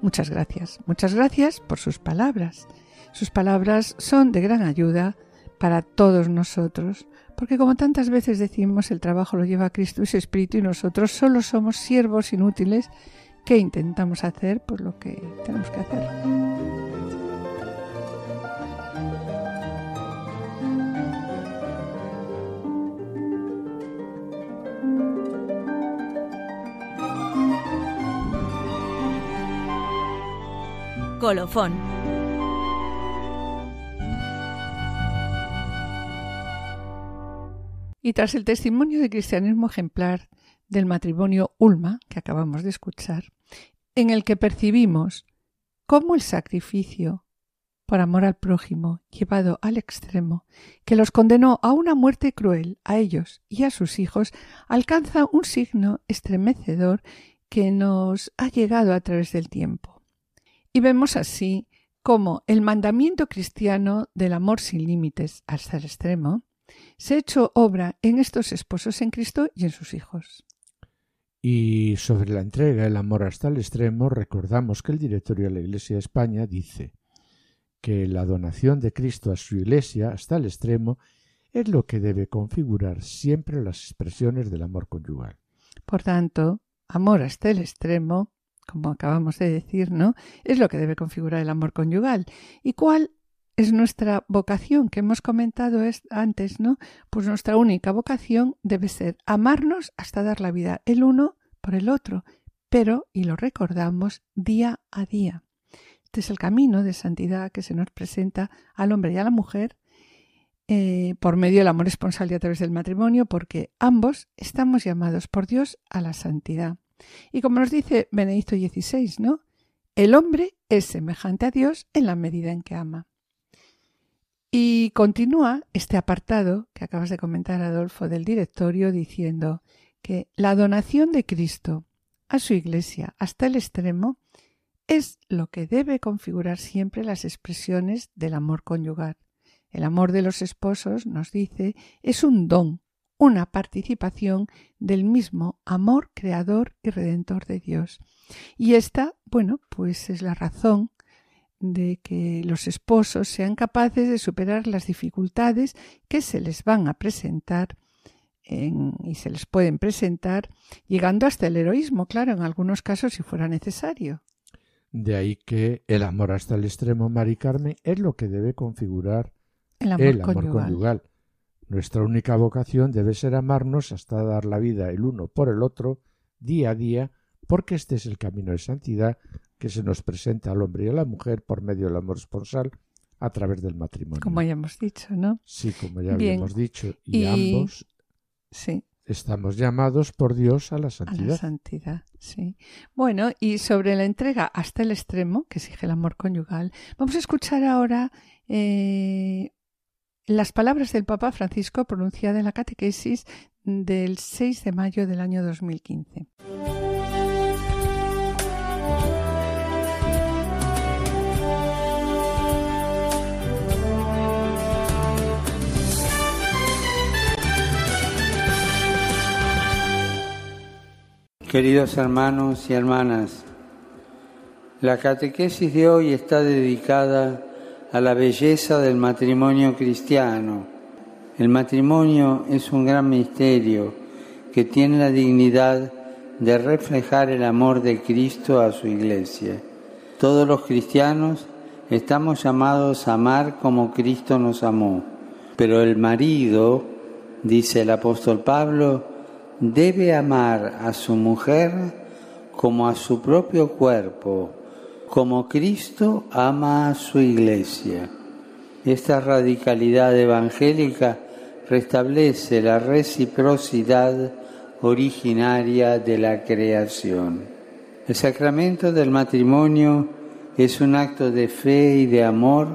Speaker 2: Muchas gracias, muchas gracias por sus palabras sus palabras son de gran ayuda para todos nosotros, porque como tantas veces decimos, el trabajo lo lleva Cristo y su Espíritu y nosotros solo somos siervos inútiles que intentamos hacer por lo que tenemos que hacer.
Speaker 1: Colofón
Speaker 2: Y tras el testimonio de cristianismo ejemplar del matrimonio Ulma, que acabamos de escuchar, en el que percibimos cómo el sacrificio por amor al prójimo llevado al extremo, que los condenó a una muerte cruel a ellos y a sus hijos, alcanza un signo estremecedor que nos ha llegado a través del tiempo. Y vemos así cómo el mandamiento cristiano del amor sin límites hasta el extremo se ha hecho obra en estos esposos en Cristo y en sus hijos.
Speaker 3: Y sobre la entrega, el amor hasta el extremo, recordamos que el directorio de la Iglesia de España dice que la donación de Cristo a su Iglesia hasta el extremo es lo que debe configurar siempre las expresiones del amor conyugal.
Speaker 2: Por tanto, amor hasta el extremo, como acabamos de decir, ¿no? Es lo que debe configurar el amor conyugal. ¿Y cuál es nuestra vocación que hemos comentado antes, ¿no? Pues nuestra única vocación debe ser amarnos hasta dar la vida el uno por el otro, pero, y lo recordamos, día a día. Este es el camino de santidad que se nos presenta al hombre y a la mujer eh, por medio del amor esponsal y a través del matrimonio, porque ambos estamos llamados por Dios a la santidad. Y como nos dice Benedicto XVI, ¿no? El hombre es semejante a Dios en la medida en que ama. Y continúa este apartado que acabas de comentar, Adolfo, del directorio, diciendo que la donación de Cristo a su Iglesia hasta el extremo es lo que debe configurar siempre las expresiones del amor conyugal. El amor de los esposos, nos dice, es un don, una participación del mismo amor creador y redentor de Dios. Y esta, bueno, pues es la razón de que los esposos sean capaces de superar las dificultades que se les van a presentar y se les pueden presentar, llegando hasta el heroísmo, claro, en algunos casos si fuera necesario.
Speaker 3: De ahí que el amor hasta el extremo, Mari Carmen, es lo que debe configurar el amor, conyugal. Nuestra única vocación debe ser amarnos hasta dar la vida el uno por el otro, día a día, porque este es el camino de santidad que se nos presenta al hombre y a la mujer por medio del amor esponsal a través del matrimonio.
Speaker 2: Como ya hemos dicho, ¿no?
Speaker 3: Sí, como ya habíamos dicho. Y, ambos
Speaker 2: sí.
Speaker 3: estamos llamados por Dios a la santidad.
Speaker 2: A la santidad, sí. Bueno, y sobre la entrega hasta el extremo, que exige el amor conyugal, vamos a escuchar ahora eh, las palabras del Papa Francisco pronunciadas en la catequesis del 6 de mayo del año 2015.
Speaker 11: Queridos hermanos y hermanas, la catequesis de hoy está dedicada a la belleza del matrimonio cristiano. El matrimonio es un gran misterio que tiene la dignidad de reflejar el amor de Cristo a su iglesia. Todos los cristianos estamos llamados a amar como Cristo nos amó, pero el marido, dice el apóstol Pablo, debe amar a su mujer como a su propio cuerpo, como Cristo ama a su iglesia. Esta radicalidad evangélica restablece la reciprocidad originaria de la creación. El sacramento del matrimonio es un acto de fe y de amor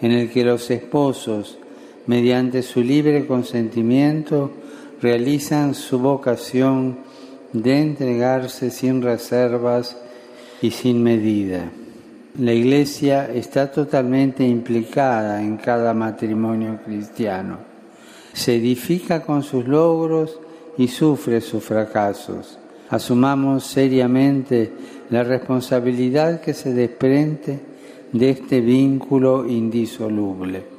Speaker 11: en el que los esposos, mediante su libre consentimiento, realizan su vocación de entregarse sin reservas y sin medida. La Iglesia está totalmente implicada en cada matrimonio cristiano. Se edifica con sus logros y sufre sus fracasos. Asumamos seriamente la responsabilidad que se desprende de este vínculo indisoluble.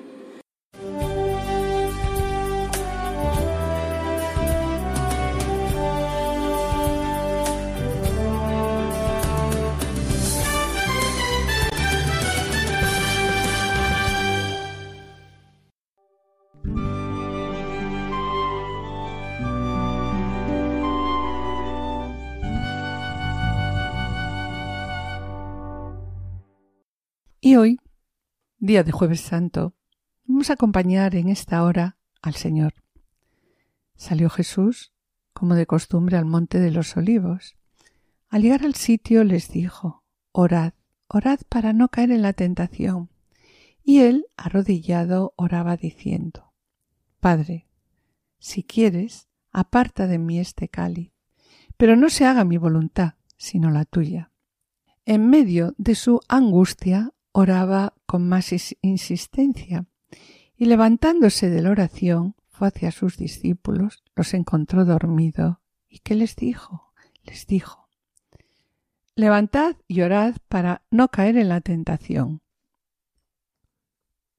Speaker 2: Día de jueves santo, vamos a acompañar en esta hora al Señor. Salió Jesús, como de costumbre, al monte de los olivos. Al llegar al sitio les dijo, Orad, orad para no caer en la tentación. Y él, arrodillado, oraba diciendo, Padre, si quieres, aparta de mí este cáliz, pero no se haga mi voluntad, sino la tuya. En medio de su angustia oraba con más insistencia y levantándose de la oración fue hacia sus discípulos, los encontró dormido. ¿Y qué les dijo? Les dijo, Levantad y orad para no caer en la tentación.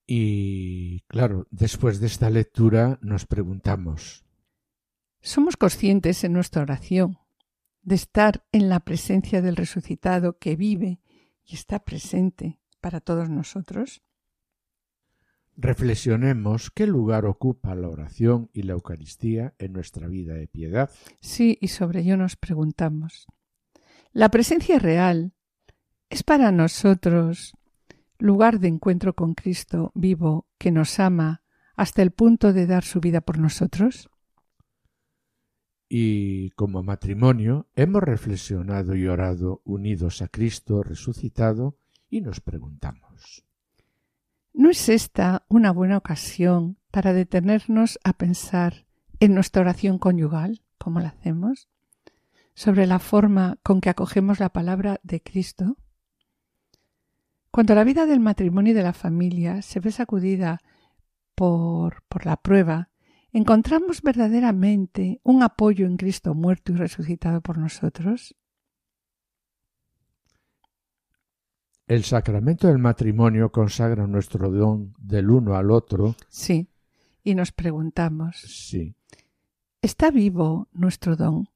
Speaker 3: Y claro, después de esta lectura nos preguntamos,
Speaker 2: ¿somos conscientes en nuestra oración de estar en la presencia del resucitado que vive y está presente para todos nosotros?
Speaker 3: Reflexionemos qué lugar ocupa la oración y la Eucaristía en nuestra vida de piedad.
Speaker 2: Sí, y sobre ello nos preguntamos. La presencia real es para nosotros lugar de encuentro con Cristo vivo que nos ama hasta el punto de dar su vida por nosotros?
Speaker 3: Y como matrimonio hemos reflexionado y orado unidos a Cristo resucitado y nos preguntamos
Speaker 2: ¿No es esta una buena ocasión para detenernos a pensar en nuestra oración conyugal, como la hacemos, sobre la forma con que acogemos la palabra de Cristo? Cuando la vida del matrimonio y de la familia se ve sacudida por, por la prueba, ¿encontramos verdaderamente un apoyo en Cristo muerto y resucitado por nosotros?
Speaker 3: El sacramento del matrimonio consagra nuestro don del uno al otro.
Speaker 2: Sí, y nos preguntamos.
Speaker 3: Sí.
Speaker 2: ¿Está vivo nuestro don?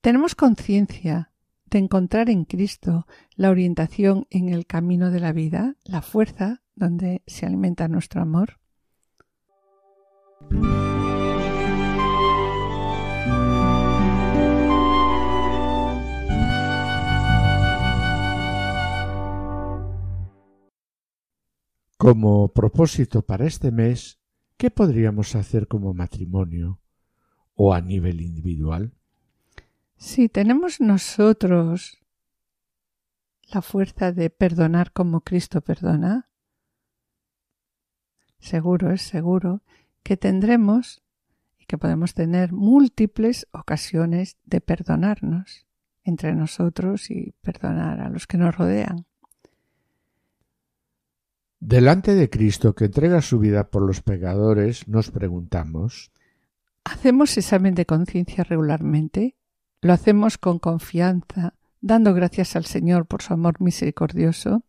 Speaker 2: ¿Tenemos conciencia de encontrar en Cristo la orientación en el camino de la vida, la fuerza donde se alimenta nuestro amor?
Speaker 3: Como propósito para este mes, ¿qué podríamos hacer como matrimonio o a nivel individual?
Speaker 2: Si tenemos nosotros la fuerza de perdonar como Cristo perdona, seguro es seguro que tendremos y que podemos tener múltiples ocasiones de perdonarnos entre nosotros y perdonar a los que nos rodean.
Speaker 3: Delante de Cristo que entrega su vida por los pecadores, nos preguntamos
Speaker 2: ¿Hacemos examen de conciencia regularmente? ¿Lo hacemos con confianza, dando gracias al Señor por su amor misericordioso?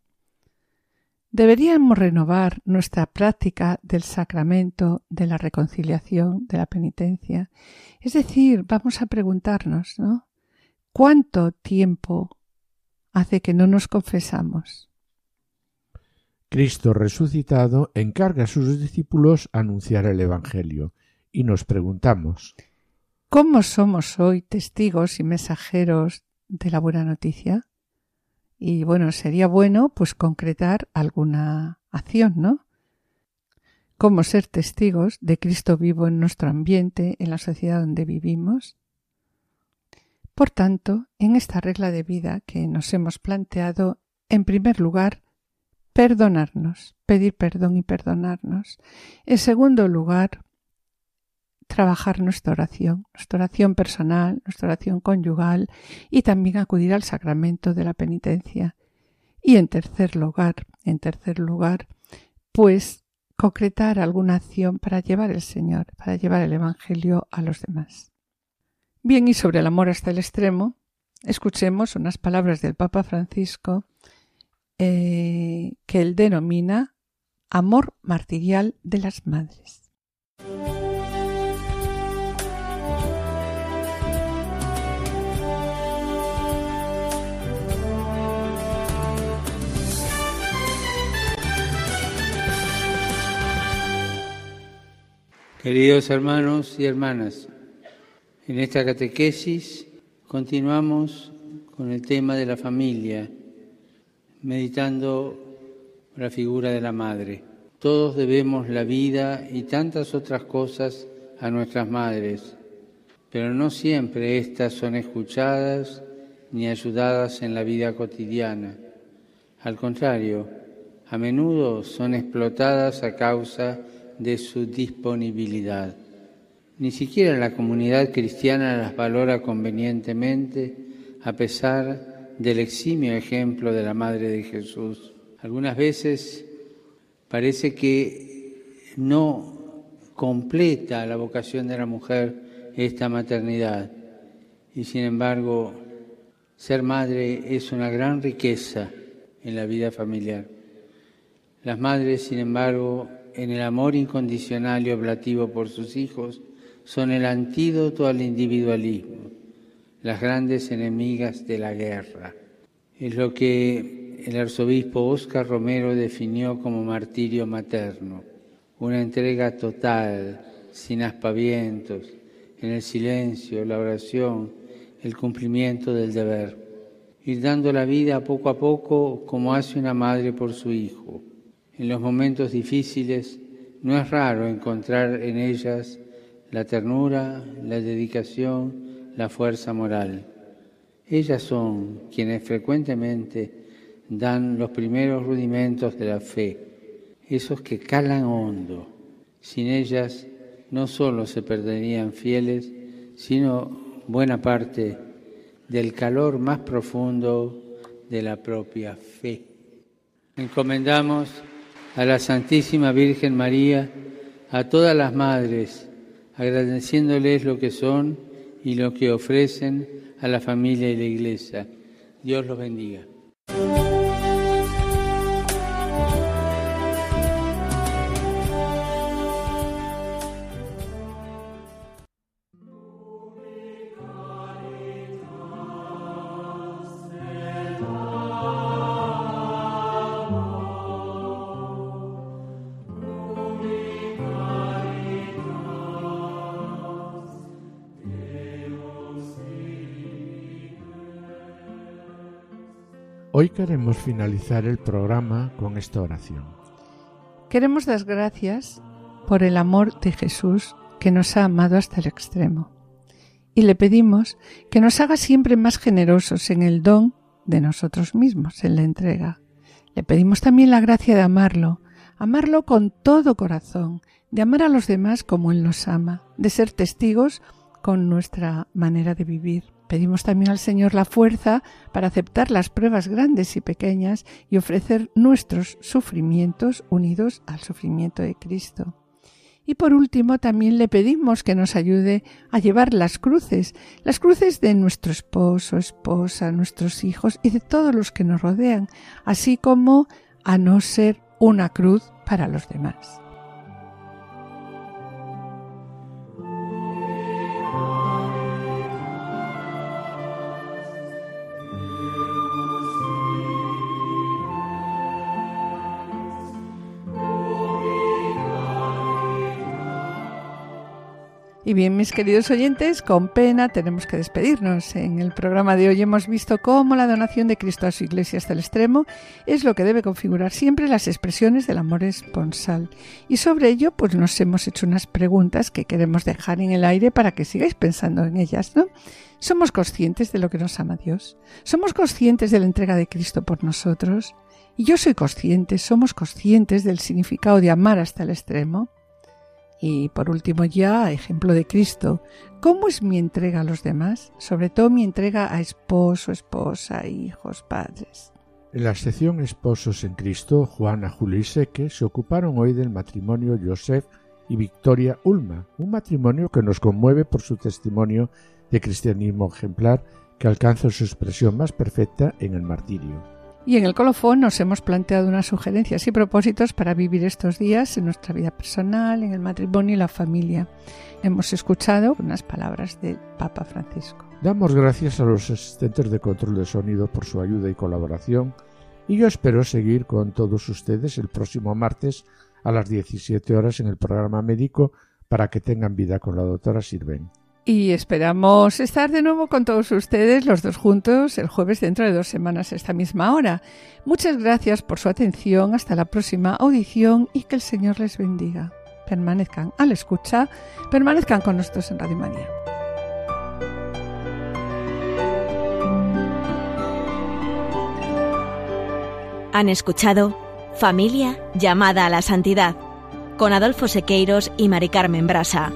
Speaker 2: Deberíamos renovar nuestra práctica del sacramento, de la reconciliación, de la penitencia. Es decir, vamos a preguntarnos, ¿no? ¿Cuánto tiempo hace que no nos confesamos?
Speaker 3: Cristo resucitado encarga a sus discípulos anunciar el Evangelio y nos preguntamos
Speaker 2: ¿Cómo somos hoy testigos y mensajeros de la buena noticia? Y bueno, sería bueno pues concretar alguna acción, ¿no? ¿Cómo ser testigos de Cristo vivo en nuestro ambiente, en la sociedad donde vivimos? Por tanto, en esta regla de vida que nos hemos planteado, en primer lugar, perdonarnos, pedir perdón y perdonarnos. En segundo lugar, trabajar nuestra oración, nuestra oración personal, nuestra oración conyugal y también acudir al sacramento de la penitencia. Y en tercer lugar, en tercer lugar, pues concretar alguna acción para llevar el Señor, para llevar el Evangelio a los demás. Bien, y sobre el amor hasta el extremo, escuchemos unas palabras del Papa Francisco eh, que él denomina amor martirial de las madres.
Speaker 11: Queridos hermanos y hermanas, en esta catequesis continuamos con el tema de la familia meditando la figura de la madre. Todos debemos la vida y tantas otras cosas a nuestras madres, pero no siempre éstas son escuchadas ni ayudadas en la vida cotidiana. Al contrario, a menudo son explotadas a causa de su disponibilidad. Ni siquiera la comunidad cristiana las valora convenientemente a pesar del eximio ejemplo de la Madre de Jesús. Algunas veces parece que no completa la vocación de la mujer esta maternidad y sin embargo ser madre es una gran riqueza en la vida familiar. Las madres, sin embargo, en el amor incondicional y oblativo por sus hijos, son el antídoto al individualismo, las grandes enemigas de la guerra. Es lo que el arzobispo Óscar Romero definió como martirio materno, una entrega total, sin aspavientos, en el silencio, la oración, el cumplimiento del deber. Ir dando la vida poco a poco como hace una madre por su hijo. En los momentos difíciles no es raro encontrar en ellas la ternura, la dedicación, la fuerza moral. Ellas son quienes frecuentemente dan los primeros rudimentos de la fe, esos que calan hondo. Sin ellas no solo se perderían fieles, sino buena parte del calor más profundo de la propia fe. Encomendamos a la Santísima Virgen María, a todas las madres, agradeciéndoles lo que son y lo que ofrecen a la familia y la Iglesia. Dios los bendiga.
Speaker 3: Hoy queremos finalizar el programa con esta oración.
Speaker 2: Queremos dar gracias por el amor de Jesús que nos ha amado hasta el extremo. Y le pedimos que nos haga siempre más generosos en el don de nosotros mismos, en la entrega. Le pedimos también la gracia de amarlo, amarlo con todo corazón, de amar a los demás como Él nos ama, de ser testigos con nuestra manera de vivir. Pedimos también al Señor la fuerza para aceptar las pruebas grandes y pequeñas y ofrecer nuestros sufrimientos unidos al sufrimiento de Cristo. Y por último, también le pedimos que nos ayude a llevar las cruces, las cruces de nuestro esposo, esposa, nuestros hijos y de todos los que nos rodean, así como a no ser una cruz para los demás. Y bien, mis queridos oyentes, con pena tenemos que despedirnos. En el programa de hoy hemos visto cómo la donación de Cristo a su iglesia hasta el extremo es lo que debe configurar siempre las expresiones del amor esponsal. Y sobre ello, pues nos hemos hecho unas preguntas que queremos dejar en el aire para que sigáis pensando en ellas, ¿no? ¿Somos conscientes de lo que nos ama Dios? ¿Somos conscientes de la entrega de Cristo por nosotros? Y yo soy consciente, somos conscientes del significado de amar hasta el extremo. Y por último ya, ejemplo de Cristo, ¿cómo es mi entrega a los demás? Sobre todo mi entrega a esposo, esposa, hijos, padres.
Speaker 3: En la sección Esposos en Cristo, Juana, Julio y Seque se ocuparon hoy del matrimonio Joseph y Victoria Ulma, un matrimonio que nos conmueve por su testimonio de cristianismo ejemplar que alcanza su expresión más perfecta en el martirio.
Speaker 2: Y en el colofón nos hemos planteado unas sugerencias y propósitos para vivir estos días en nuestra vida personal, en el matrimonio y la familia. Hemos escuchado unas palabras del Papa Francisco.
Speaker 3: Damos gracias a los asistentes de control de sonido por su ayuda y colaboración y yo espero seguir con todos ustedes el próximo martes a las 17 horas en el programa médico para que tengan vida con la doctora Sirven
Speaker 2: y esperamos estar de nuevo con todos ustedes los dos juntos el jueves dentro de dos semanas a esta misma hora. Muchas gracias por su atención, hasta la próxima audición y que el Señor les bendiga. Permanezcan a la escucha, permanezcan con nosotros en Radio María.
Speaker 1: Han escuchado Familia llamada a la santidad con Adolfo Sequeiros y Mari Carmen Brasa.